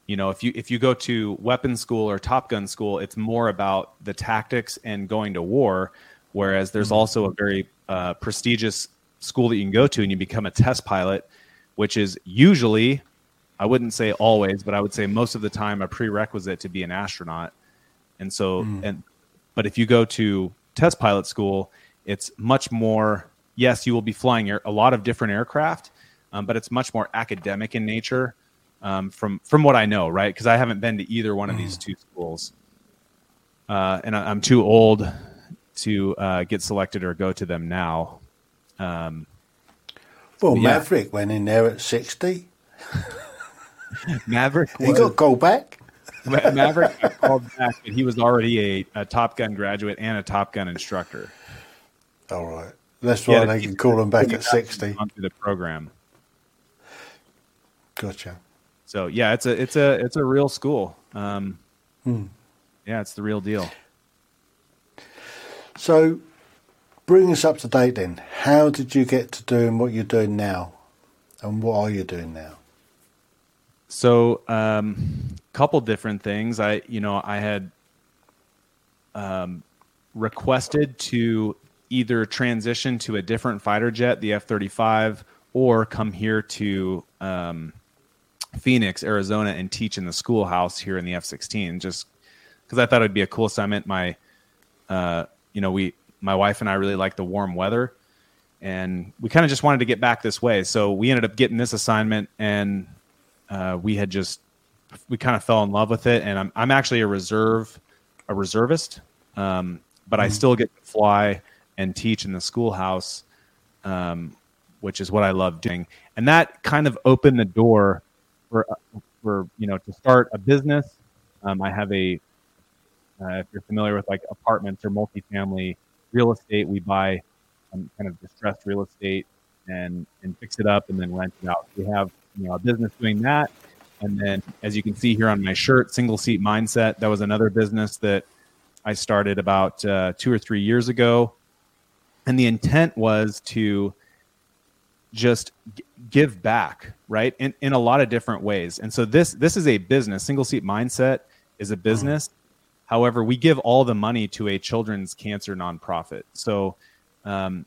you know, if you if you go to weapons school or Top Gun school, it's more about the tactics and going to war, whereas there's also a very uh, prestigious school that you can go to and you become a test pilot, which is usually, I wouldn't say always, but I would say most of the time a prerequisite to be an astronaut. And so, and but if you go to test pilot school, it's much more. Yes, you will be flying a lot of different aircraft, um, but it's much more academic in nature. Um, from from what I know, right? Because I haven't been to either one of these two schools, uh, and I, I'm too old to uh, get selected or go to them now. Um, Well, Yeah. Maverick went in there at sixty. Maverick He was, got called back. Maverick called back, but he was already a, a Top Gun graduate and a Top Gun instructor. All right, that's Yeah, why they can call them back at sixty. through the program. Gotcha. So yeah, it's a it's a it's a real school. Um, Hmm. Yeah, it's the real deal. So, bring us up to date then. How did you get to doing what you're doing now? And what are you doing now? So, um, couple different things. I, you know, I had um, requested to either transition to a different fighter jet, the F 35, or come here to um, Phoenix, Arizona, and teach in the schoolhouse here in the F 16, just because I thought it'd be a cool assignment. My, uh, you know, we, my wife and I really like the warm weather, and we kind of just wanted to get back this way. So we ended up getting this assignment, and uh, we had just, we kind of fell in love with it. And I'm, I'm actually a reserve, a reservist, um, but mm-hmm. I still get to fly and teach in the schoolhouse, um, which is what I love doing. And that kind of opened the door for, for you know, to start a business. Um, I have a, uh, if you're familiar with like apartments or multifamily real estate, we buy um, kind of distressed real estate and and fix it up and then rent it out. We have you know a business doing that, and then as you can see here on my shirt, single seat mindset. That was another business that I started about uh, two or three years ago. And the intent was to just g- give back, right? In, in a lot of different ways. And so this this is a business. Single seat mindset is a business. Mm-hmm. However, we give all the money to a children's cancer nonprofit. So um,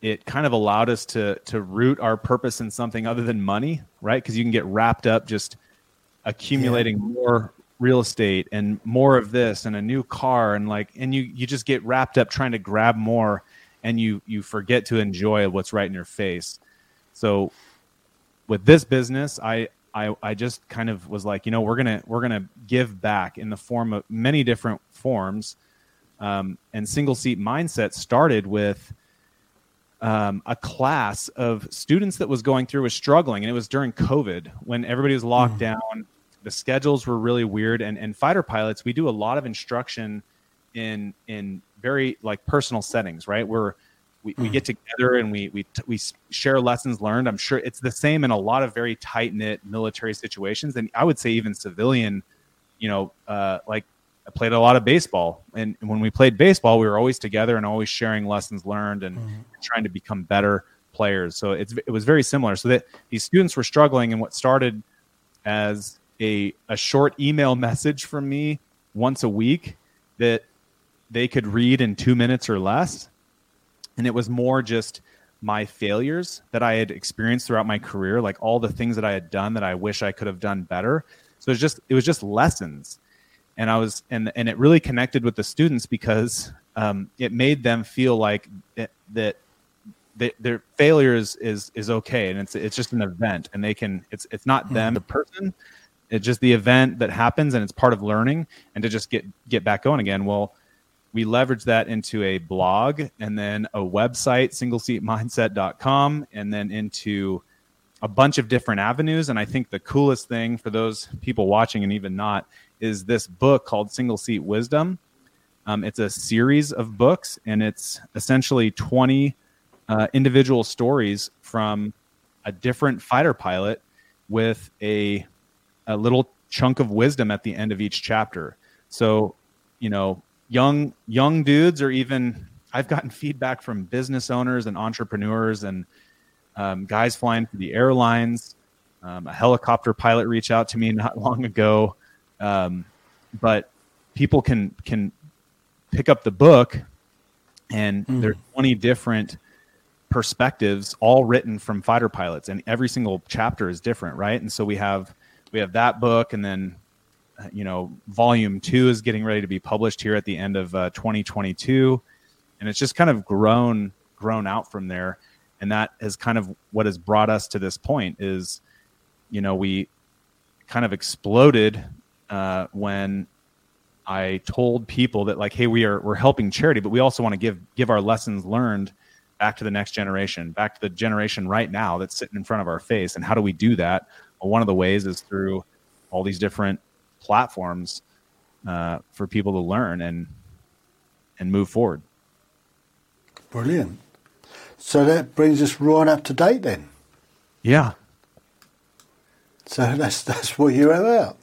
it kind of allowed us to to root our purpose in something other than money, right? Because you can get wrapped up just accumulating yeah. more real estate and more of this and a new car and like and you you just get wrapped up trying to grab more and you you forget to enjoy what's right in your face. So with this business i i i just kind of was like you know we're gonna we're gonna give back in the form of many different forms. Um, and single seat mindset started with um, a class of students that was going through was struggling and it was during covid when everybody was locked mm. down. The schedules were really weird and and fighter pilots we do a lot of instruction in in very like personal settings right? Where we, we get hmm. together and we we we share lessons learned. I'm sure it's the same in a lot of very tight knit military situations. And i would say even civilian you know uh, like i played a lot of baseball. And when we played baseball we were always together and always sharing lessons learned and mm-hmm. trying to become better players. So it's it was very similar. So that these students were struggling and what started as a a short email message from me once a week that they could read in two minutes or less. And it was more just my failures that I had experienced throughout my career, like all the things that I had done that I wish I could have done better. So it was just it was just lessons, and I was and and it really connected with the students because um, it made them feel like it, that their failure is, is is okay, and it's it's just an event, and they can it's it's not them hmm. the person, it's just the event that happens and it's part of learning and to just get get back going again well we leverage that into a blog and then a website singleseatmindset.com and then into a bunch of different avenues and i think the coolest thing for those people watching and even not is this book called single seat wisdom um, it's a series of books and it's essentially 20 uh, individual stories from a different fighter pilot with a a little chunk of wisdom at the end of each chapter. So, you know, young young dudes or even I've gotten feedback from business owners and entrepreneurs and um, guys flying for the airlines. Um, a helicopter pilot reached out to me not long ago, um, but people can can pick up the book, and mm. there's 20 different perspectives, all written from fighter pilots, and every single chapter is different, right? And so we have we have that book, and then you know, volume two is getting ready to be published here at the end of uh, 2022, and it's just kind of grown grown out from there, and that is kind of what has brought us to this point. Is you know we kind of exploded uh, when I told people that like, hey, we are we're helping charity, but we also want to give give our lessons learned back to the next generation, back to the generation right now that's sitting in front of our face. And how do we do that? one of the ways is through all these different platforms uh, for people to learn and and move forward. Brilliant. So that brings us right up to date then. Yeah. So that's that's what you're about.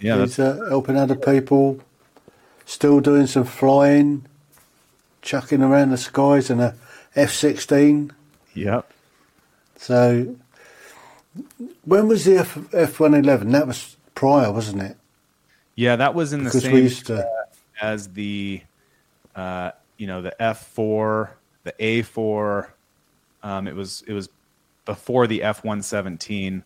Yeah, uh, helping other people, still doing some flying. chucking around the skies in a F-16. Yep. So, when was the F111? That was prior, wasn't it? Yeah, that was in the Because same to. as the, uh, you know, the F four, the A four. Um, it was it was before the F one seventeen.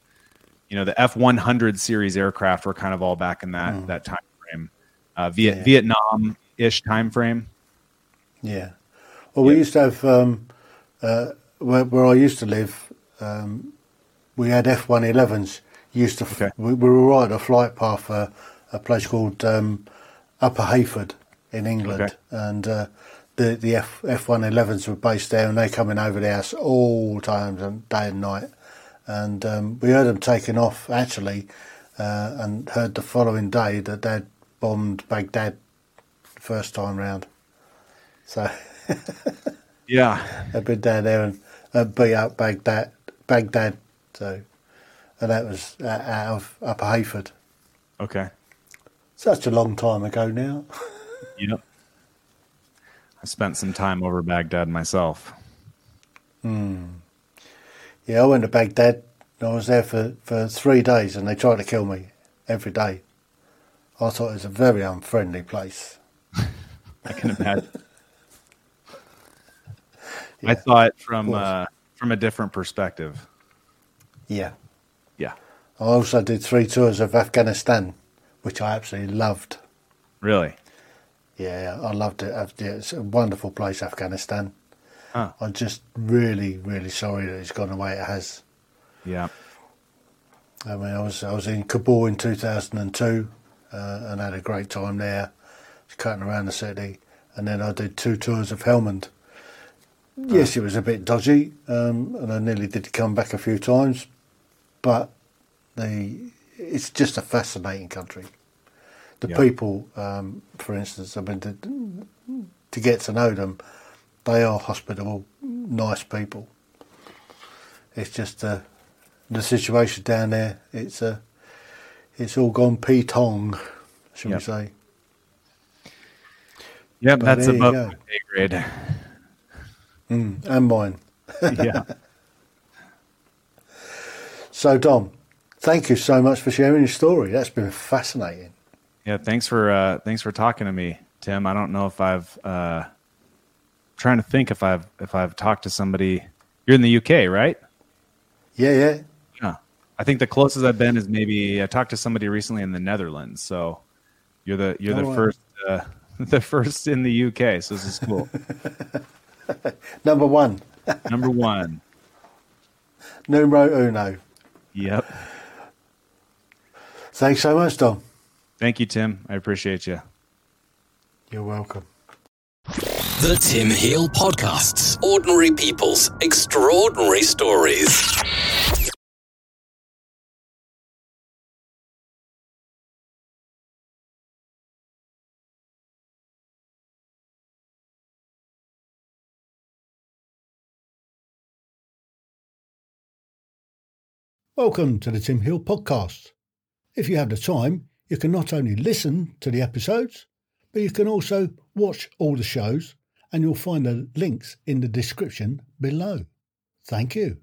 You know, the F one hundred series aircraft were kind of all back in that that time frame, uh, Viet. Yeah. Vietnam ish time frame. Yeah. Well, we Yep. used to have um, uh, where, where I used to live. Um, we had F one elevens. Used to. Okay. We, we were right a flight path for a place called um, Upper Heyford in England, Okay. and uh, the the F F one elevens were based there, and they coming over the house all times and day and night. And um, we heard them taking off actually, uh, and heard the following day that they'd bombed Baghdad the first time round. So. Yeah, I've been down there and uh, beat up Baghdad, Baghdad. So, and that was uh, out of Upper Heyford. okay. Such a long time ago now. Yep. I spent some time over Baghdad myself. Yeah, I went to Baghdad. And I was there for, for three days, and they tried to kill me every day. I thought it was a very unfriendly place. I can imagine. I saw it from uh, from a different perspective. Yeah. Yeah, I also did three tours of Afghanistan, which I absolutely loved. really. Yeah, I loved it. It's a wonderful place, Afghanistan. Huh. I'm just really, really sorry that it's gone the way it has. Yeah. I mean, I was I was in Kabul in 2002 uh, and had a great time there, just cutting around the city, and then I did two tours of Helmand. Yes, it was a bit dodgy, um, and I nearly did come back a few times, but the it's just a fascinating country. The Yeah. people, um, for instance, I mean, to, to get to know them, they are hospitable, nice people. It's just uh, the situation down there. It's uh, it's all gone p-tong, shall Yep. we say? Yep, But that's above my pay grade. Mm, and mine. yeah. So, Dom, thank you so much for sharing your story. That's been fascinating. Yeah, thanks for uh, thanks for talking to me, Tim. I don't know if I've uh, trying to think if I've if I've talked to somebody. You're in the UK, right? Yeah, yeah. Yeah. I think the closest I've been is maybe I talked to somebody recently in the Netherlands. So you're the you're the Oh, wow. first uh, the first in the UK. So this is cool. Number one, Number one. numero uno. Yep. Thanks so much, Dom. Thank you, Tim. I appreciate you. You're welcome. The Tim Heal Podcasts. Ordinary people's extraordinary stories. Welcome to the Tim Hill Podcast. If you have the time, you can not only listen to the episodes, but you can also watch all the shows, and you'll find the links in the description below. Thank you.